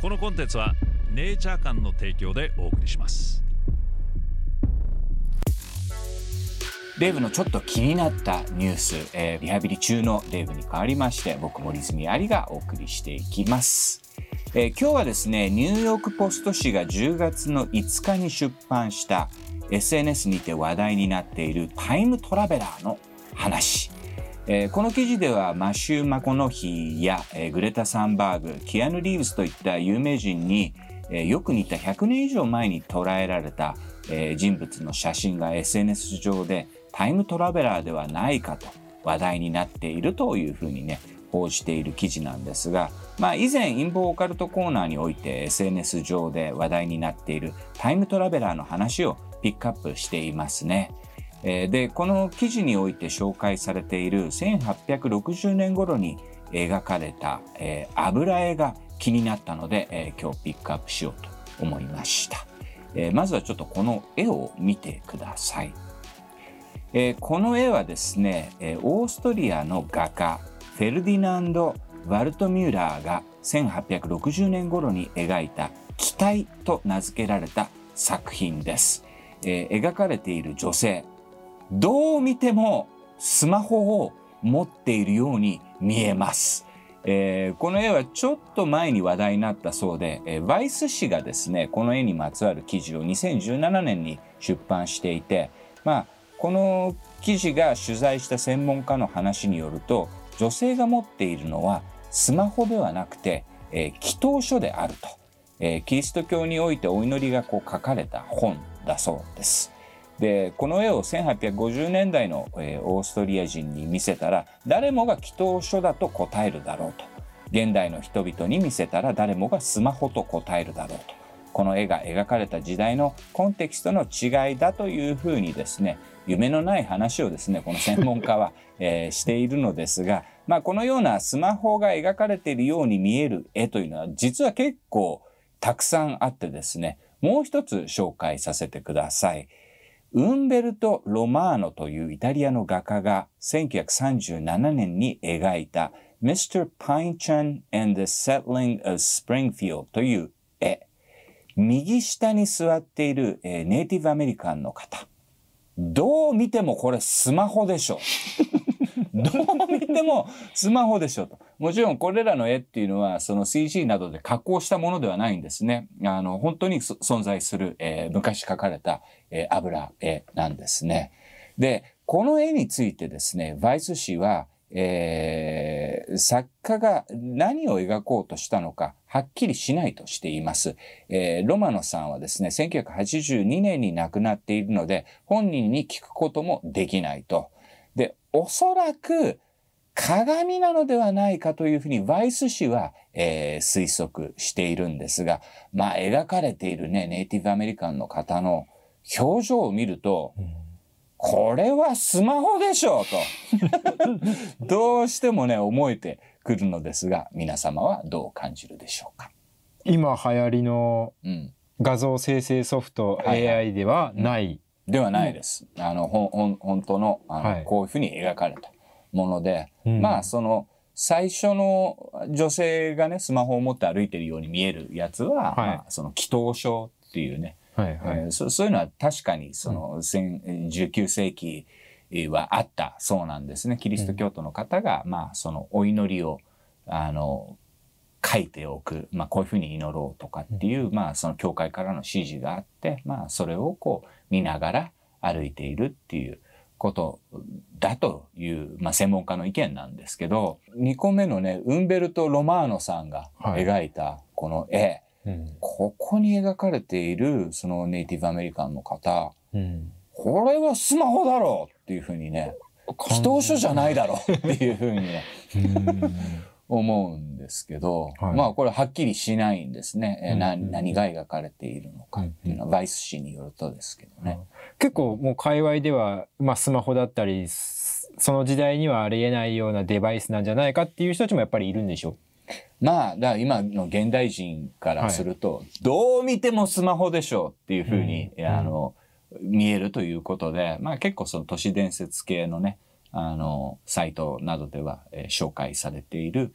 このコンテンツはネイチャー館の提供でお送りします。デーブのちょっと気になったニュース、えー、リハビリ中のデーブに変わりまして僕森泉ありがお送りしていきます、えー、今日はですねニューヨークポスト紙が10月の5日に出版した SNS にて話題になっているタイムトラベラーの話。えー、この記事ではマシュー・マコノヒーや、えー、グレタ・サンバーグキアヌ・リーブスといった有名人に、えー、よく似た100年以上前に捉えられた、え、人物の写真が SNS 上でタイムトラベラーではないかと話題になっているというふうにね報じている記事なんですが、まあ、以前陰謀オカルトコーナーにおいて SNS 上で話題になっているタイムトラベラーの話をピックアップしていますね。でこの記事において紹介されている1860年頃に描かれた、えー、油絵が気になったので、えー、今日ピックアップしようと思いました、えー、まずはちょっとこの絵を見てください、え、この絵はですね、え、オーストリアの画家フェルディナンド・ワルトミューラーが1860年頃に描いた「機体」と名付けられた作品です、え、描かれている女性。どう見てもスマホを持っているように見えます。えー、この絵はちょっと前に話題になったそうで、えー、バイス氏がですねこの絵にまつわる記事を2017年に出版していて、まあ、この記事が取材した専門家の話によると女性が持っているのはスマホではなくて、えー、祈祷書であると、え、キリスト教においてお祈りがこう書かれた本だそうです。でこの絵を1850年代の、えー、オーストリア人に見せたら誰もが祈祷書だと答えるだろうと現代の人々に見せたら誰もがスマホと答えるだろうとこの絵が描かれた時代のコンテキストの違いだというふうにですね夢のない話をですねこの専門家は、えー、しているのですが、まあ、このようなスマホが描かれているように見える絵というのは実は結構たくさんあってですねもう一つ紹介させてください。ウンベルト・ロマーノというイタリアの画家が1937年に描いた Mr. Pinechan and the Settling of Springfield という絵。右下に座っている、ネイティブアメリカンの方。どう見てもこれスマホでしょ。どう見てもスマホでしょと。もちろんこれらの絵っていうのはその CG などで加工したものではないんですね。あの本当に存在する、えー、昔描かれた、えー、油絵なんですね。で、この絵についてですね、バイス氏は、えー、作家が何を描こうとしたのかはっきりしないとしています。えー、ロマノさんはですね、1982年に亡くなっているので、本人に聞くこともできないと。で、おそらく鏡なのではないかというふうにワイス氏は、えー、推測しているんですが、まあ描かれているね、ネイティブアメリカンの方の表情を見ると、うん、これはスマホでしょうと、どうしてもね、思えてくるのですが、皆様はどう感じるでしょうか？今流行りの画像生成ソフト、うん、AI ではない、ではないです。あの、ほん、本当の、あの、はい、こういうふうに描かれた。もので、うん、まあその最初の女性がねスマホを持って歩いてるように見えるやつは、はい、まあ、その祈祷書っていうね、はいはい、えー、そそういうのは確かにその、うん、19世紀はあったそうなんですね。キリスト教徒の方が、うん、まあそのお祈りをあの書いておく、まあ、こういうふうに祈ろうとかっていう、うん、まあその教会からの指示があってまあそれをこう見ながら歩いているっていうことだという、まあ、専門家の意見なんですけど2個目のねウンベルト・ロマーノさんが描いたこの絵、はいうん、ここに描かれているそのネイティブアメリカンの方、うん、これはスマホだろうっていうふうにね祈祷書じゃないだろうっていうふうにね思うんですけど、はい、まあこれはっきりしないんですね、えー、何が描かれているのかっていうのは、バイス氏によるとですけどね。結構もう界隈では、まあ、スマホだったりその時代にはありえないようなデバイスなんじゃないかっていう人たちもやっぱりいるんでしょうまあ、だ今の現代人からすると、はい、どう見てもスマホでしょうっていうふうに、ん、あの、見えるということで、まあ結構その都市伝説系のね、あの、サイトなどでは、えー、紹介されている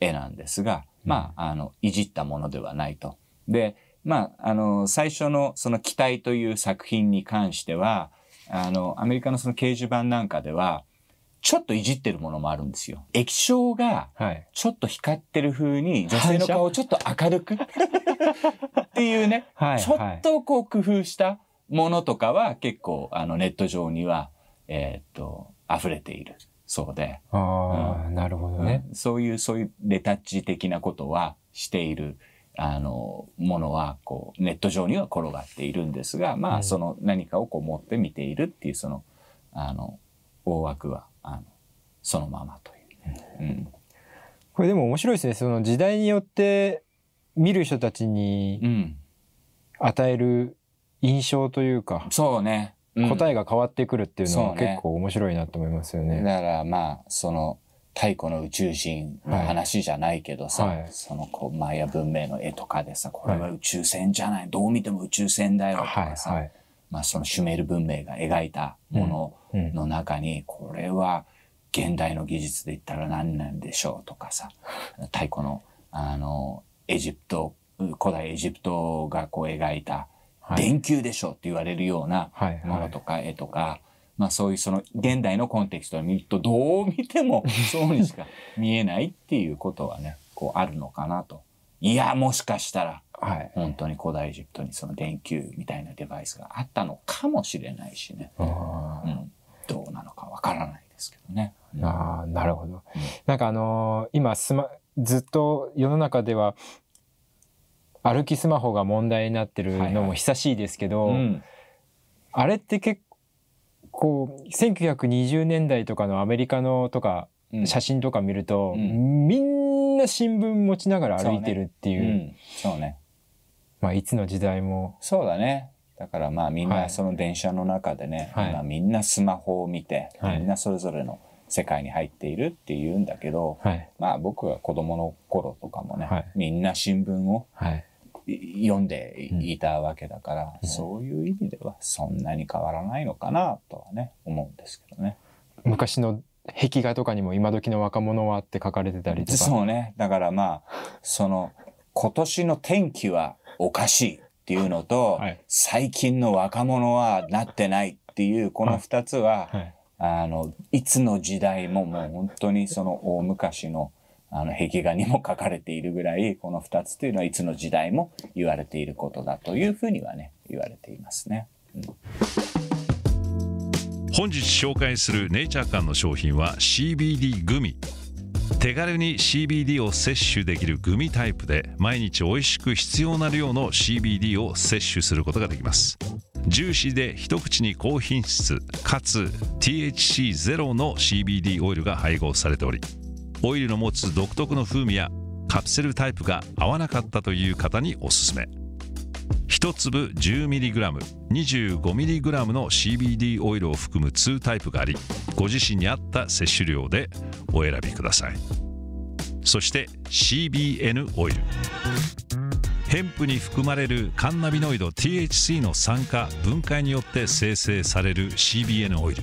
絵なんですが、まあ、あの、いじったものではないと。で、まあ、あの、最初のその期待という作品に関しては、あの、アメリカのその掲示板なんかでは、ちょっといじってるものもあるんですよ。液晶がはい。ちょっと光ってる風に女性の顔をちょっと明るく っていうね、はい。ちょっとこう工夫したものとかは結構あのネット上には、えーっと、溢れているそうで、ああ、なるほどね。うんそういう、そういうレタッチ的なことはしている、あの、ものは、こう、ネット上には転がっているんですが、まあ、うんその何かをこう持って見ているっていう、その、あの、大枠は、あの、そのままというね。これでも面白いですね。その時代によって見る人たちにうん。うん。与える印象というか、そうね。うん答えが変わってくるっていうのは結構面白いなと思いますよね。だからまあ、その、太古の宇宙人の話じゃないけどさ、はいそのこうマヤ文明の絵とかでさ、これは宇宙船じゃない、どう見ても宇宙船だよとはいかさ、はい。まあそのシュメール文明が描いたものうん。の中に、これは現代の技術で言ったら何なんでしょうとかさ、太古の、あの、エジプト、古代エジプトがこう描いたはい。電球でしょうって言われるようなはい。ものとか絵とか、まあそういうその現代のコンテキストを見るとどう見ても そうにしか見えないっていうことはね、こうあるのかなと。いや、もしかしたら。はい。本当に古代エジプトにその電球みたいなデバイスがあったのかもしれないしね。うん、どうなのかわからないですけどね。うん。あーなるほど。なんかあのー今スマずっと世の中では歩きスマホが問題になってるのも久しいですけど、うん。あれって結構1920年代とかのアメリカのとかうん。写真とか見ると、うん。みんな新聞持ちながら歩いてるっていう。うん。そうね。まあいつの時代も。そうだね。だからまあみんはない。その電車の中でね、はい。今みんなスマホを見て、はい。みんなそれぞれの世界に入っているっていうんだけど、はい。まあ僕が子供の頃とかもね、はい。みんな新聞を読んでいたわけだから、そういう意味ではそんなに変わらないのかなとはね、思うんですけどね。昔の壁画とかにも今時の若者はって書かれてたりとか。そうね。だからまあ、その、今年の天気はおかしいっていうのと、はい。最近の若者はなってないっていう、この二つは、はい。あの、いつの時代ももう本当にその大昔のあの壁画にも書かれているぐらい、この二つというのはいつの時代も言われていることだというふうにはね、言われていますね。本日紹介するネイチャー館の商品は CBD グミ。手軽に CBD を摂取できるグミタイプで毎日美味しく必要な量の CBD を摂取することができます。ジューシーで一口に高品質かつ THC ゼロの CBD オイルが配合されておりオイルの持つ独特の風味やカプセルタイプが合わなかったという方におすすめ。1粒 10mg、25mg の CBD オイルを含む2タイプがあり、ご自身に合った摂取量でお選びください。そして CBN オイル。ヘンプに含まれるカンナビノイド THC の酸化分解によって生成される CBN オイル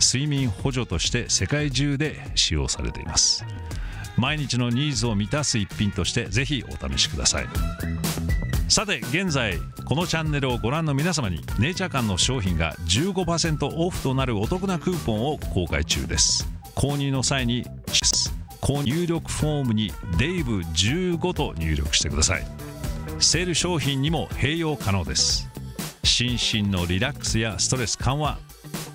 睡眠補助として世界中で使用されています。毎日のニーズを満たす一品としてぜひお試しください。さて現在このチャンネルをご覧の皆様にネイチャー館の商品が15%オフとなるお得なクーポンを公開中です。購入の際に購入力フォームにデイブ15と入力してください。セール商品にも併用可能です。心身のリラックスやストレス緩和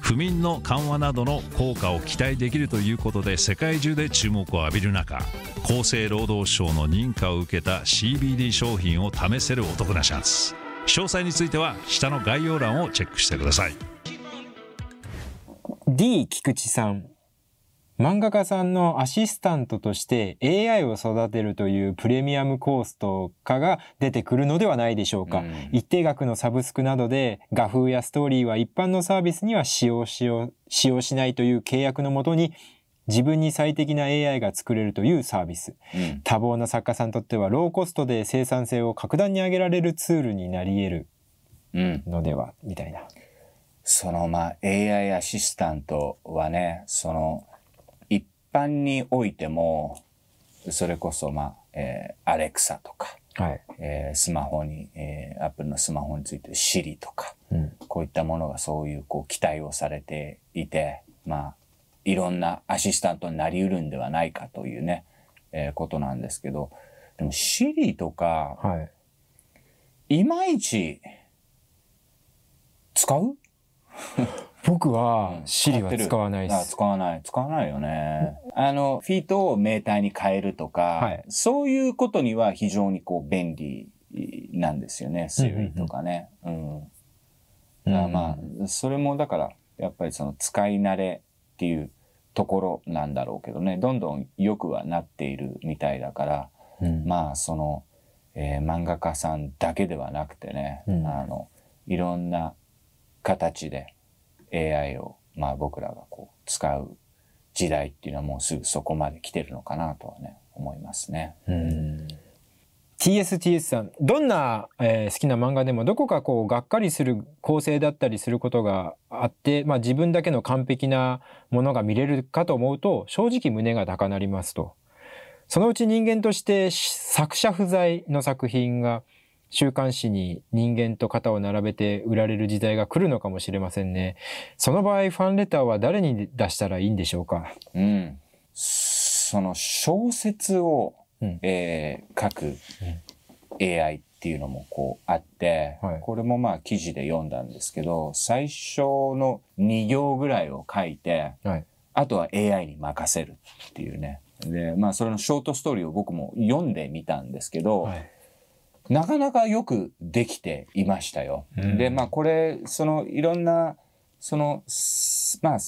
不眠の緩和などの効果を期待できるということで世界中で注目を浴びる中厚生労働省の認可を受けた CBD 商品を試せるお得なチャンス詳細については下の概要欄をチェックしてください。D 菊池さん。漫画家さんのアシスタントとして AI を育てるというプレミアムコースとかが出てくるのではないでしょうか。うん一定額のサブスクなどで画風やストーリーは一般のサービスには使用しよう使用しないという契約のもとに自分に最適な AI が作れるというサービス。うん多忙な作家さんにとってはローコストで生産性を格段に上げられるツールになり得るうん、のではみたいな。そのまあ AI アシスタントはねその一般においてもそれこそまあ、えー、アレクサとか、はい。えースマホに、えー、Apple のスマホについて Siri とかうん。こういったものがそういうこう期待をされていてまあいろんなアシスタントになりうるんではないかというね、えーことなんですけどでも Siri とかはい。いまいち使う？僕は Siri は使わないであす。使わない。使わないよね。あの、フィートをメーターに変えるとか、はいそういうことには非常にこう便利なんですよね。とかね。うん。だからまあ、それもだから、やっぱりその使い慣れっていうところなんだろうけどね、どんどん良くはなっているみたいだから、うんまあその、えー漫画家さんだけではなくてね、うんあのいろんな形で AI をまあ僕らがこう使う時代っていうのはもうすぐそこまで来てるのかなとはね思いますね。うん TSTS さんどんな、えー好きな漫画でもどこかこうがっかりする構成だったりすることがあって、まあ、自分だけの完璧なものが見れるかと思うと正直胸が高鳴りますとそのうち人間として作者不在の作品が週刊誌に人間と肩を並べて売られる時代が来るのかもしれませんね。その場合ファンレターは誰に出したらいいんでしょうか？うん、その小説を、うん。えー書く AI っていうのもこうあって、はい。これもまあ記事で読んだんですけど最初の2行ぐらいを書いてはい。あとは AI に任せるっていうね。で、まあそれのショートストーリーを僕も読んでみたんですけど、はいなかなかよくできていましたよ。うんで、まあこれ、そのいろんな、その、すまあ、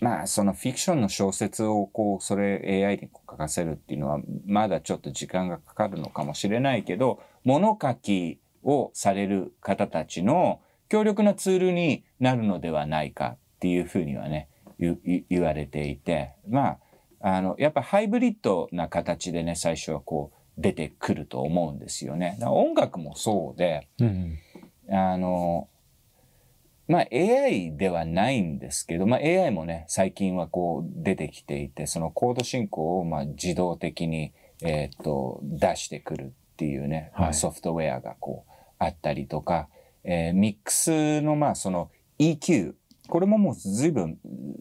まあそのフィクションの小説をこう、それ AI に書かせるっていうのは、まだちょっと時間がかかるのかもしれないけど、物書きをされる方たちの強力なツールになるのではないかっていうふうにはね、言われていて、まあ、あの、やっぱハイブリッドな形でね、最初はこう、出てくると思うんですよね。音楽もそうで、うんあの、まあ AI ではないんですけど、まあ AI もね、最近はこう出てきていて、そのコード進行をまあ自動的に、えーっと、出してくるっていうね、まあはいソフトウェアがこうあったりとか、えーミックスのまあその EQ、これももう随分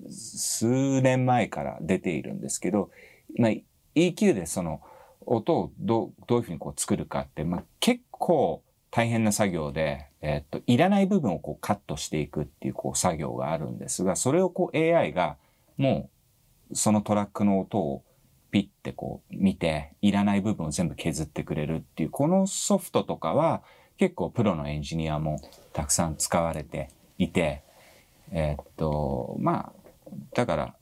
数年前から出ているんですけど、まあ EQ でその音をどうどういうふうにこう作るかって、まあ、結構大変な作業で、えーっと、いらない部分をこうカットしていくっていうこう作業があるんですが、それをこう AI がもうそのトラックの音をピッてこう見て、いらない部分を全部削ってくれるっていう、このソフトとかは結構プロのエンジニアもたくさん使われていて、えーっと、まあ、だから、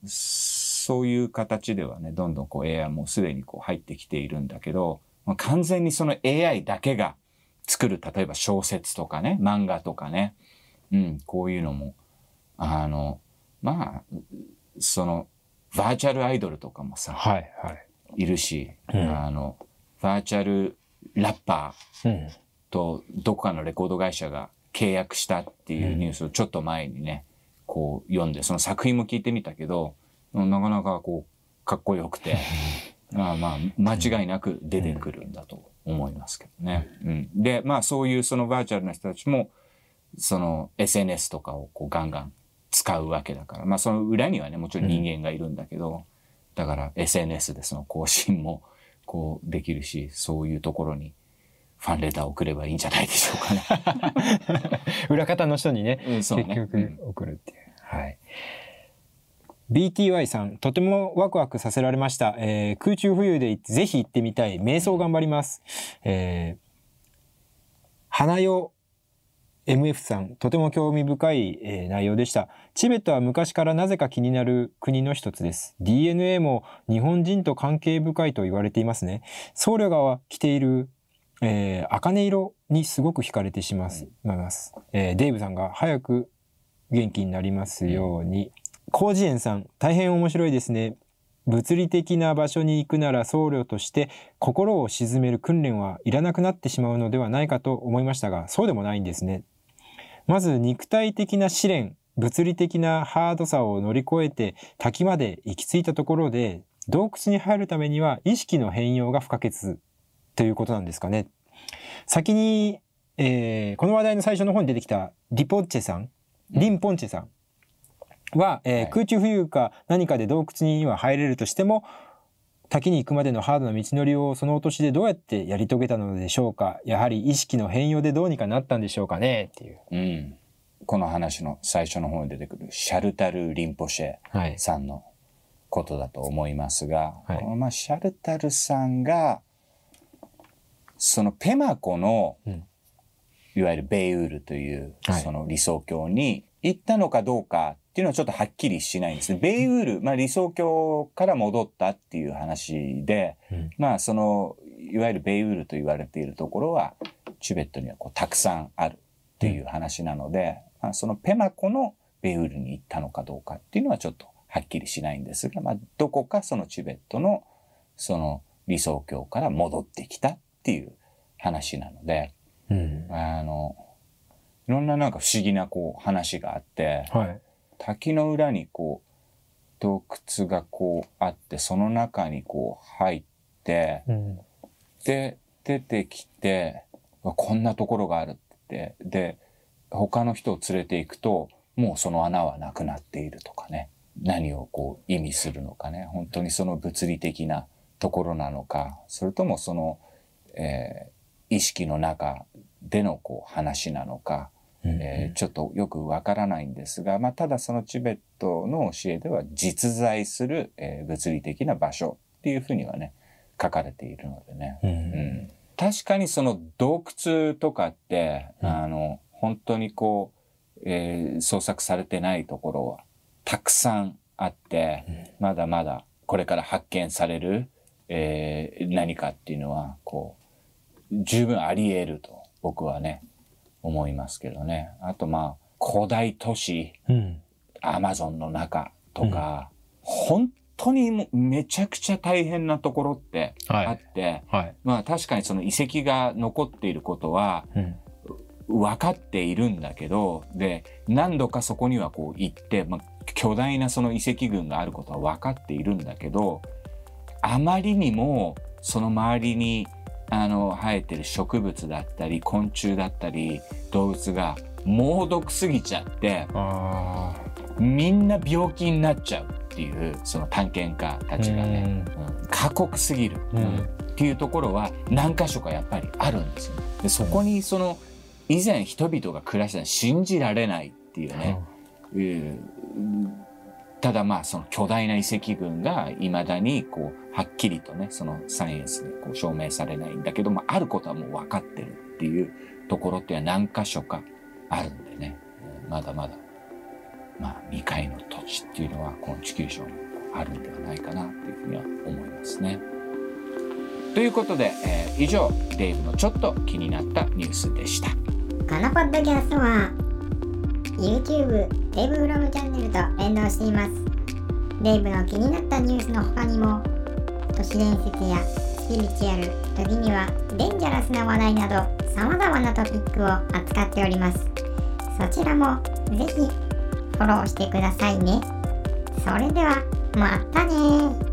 そういう形ではね、どんどんこう AI もすでにこう入ってきているんだけど、まあ、完全にその AI だけが作る、例えば小説とかね、漫画とかね、うん、こういうのも、あの、まあ、その、バーチャルアイドルとかもさ、はいはい。いるし、うん。あの、バーチャルラッパーうんとどこかのレコード会社が契約したっていうニュースをちょっと前にね、こう読んで、その作品も聞いてみたけど、なかなかこう、かっこよくて、ま あまあ、間違いなく出てくるんだと思いますけどね。うん。で、まあそういうそのバーチャルな人たちも、その SNS とかをこうガンガン使うわけだから、まあその裏にはね、もちろん人間がいるんだけど、だから SNS でその更新もこうできるし、そういうところにファンレターを送ればいいんじゃないでしょうかね。裏方の人にねうんね。結局送るっていう、はい BTY さんとてもワクワクさせられました、えー空中浮遊でぜひ行ってみたい瞑想頑張ります、えー花代 MF さん、とても興味深い、えー、内容でした。チベットは昔からなぜか気になる国の一つです。DNA も日本人と関係深いと言われていますね。僧侶が着ている、えー、茜色にすごく惹かれてしまいます、えー、デイブさんが早く元気になりますように。広辞苑さん、大変面白いですね。物理的な場所に行くなら僧侶として心を鎮める訓練はいらなくなってしまうのではないかと思いましたが、そうでもないんですね。まず肉体的な試練、物理的なハードさを乗り越えて滝まで行き着いたところで、洞窟に入るためには意識の変容が不可欠ということなんですかね。先に、えー、この話題の最初の方に出てきたリポッチェさん、リンポンチェさんは、えー、空中浮遊か何かで洞窟には入れるとしても、滝に行くまでのハードな道のりをそのお年でどうやってやり遂げたのでしょうか。やはり意識の変容でどうにかなったんでしょうかね。っていう。うん。この話の最初の方に出てくるシャルタル・リンポシェさんのことだと思いますが、はい、まあ、シャルタルさんが、そのペマコの、うん、いわゆるベイウールという、その理想郷に行ったのかどうかっていうのはちょっとはっきりしないんですね。ベイウール、まあ理想郷から戻ったっていう話で、うん、まあその、いわゆるベイウールと言われているところは、チベットにはこうたくさんあるっていう話なので、うん、まあ、そのペマコのベイウールに行ったのかどうかっていうのはちょっとはっきりしないんですが、まあどこかそのチベットのその理想郷から戻ってきたっていう話なので、うん、あの、いろんななんか不思議なこう話があって、はい滝の裏にこう、洞窟がこうあって、その中にこう入って、うん、で、出てきて、こんなところがあるって、で、他の人を連れて行くと、もうその穴はなくなっているとかね。何をこう意味するのかね。本当にその物理的なところなのか、それともその、えー、意識の中でのこう話なのか、えー、ちょっとよくわからないんですが、まあ、ただそのチベットの教えでは実在する、えー、物理的な場所っていうふうにはね、書かれているのでね。うん、確かにその洞窟とかって、あの、本当にこう、えー、捜索されてないところはたくさんあって、まだまだこれから発見される、えー、何かっていうのは、こう、十分あり得ると僕はね、思いますけどね。あとまあ、古代都市、うん、アマゾンの中とか、うん、本当にめちゃくちゃ大変なところってあって、はい。はい、まあ確かにその遺跡が残っていることは、分かっているんだけど、で、何度かそこにはこう行って、まあ、巨大なその遺跡群があることは分かっているんだけど、あまりにもその周りにあの生えてる植物だったり昆虫だったり動物が猛毒すぎちゃってみんな病気になっちゃうっていうその探検家たちがね、うん、過酷すぎる、うん、っていうところは何箇所かやっぱりあるんですよ。でそこにその以前人々が暮らしたの信じられないっていうね、うんただまあその巨大な遺跡群が未だにこうはっきりとねそのサイエンスでこう証明されないんだけどもあることはもう分かってるっていうところっていうのは何箇所かあるんでねまだまだまあ未開の土地っていうのはこの地球上にあるんではないかなっていうふうには思いますね。ということで、えー、以上デイブのちょっと気になったニュースでした。このポッドキャストは YouTube デイブフロムチャンネルと連動しています。デイブの気になったニュースの他にも都市伝説やスピリチュアル時にはデンジャラスな話題など様々なトピックを扱っております。そちらもぜひフォローしてくださいね。それではまたね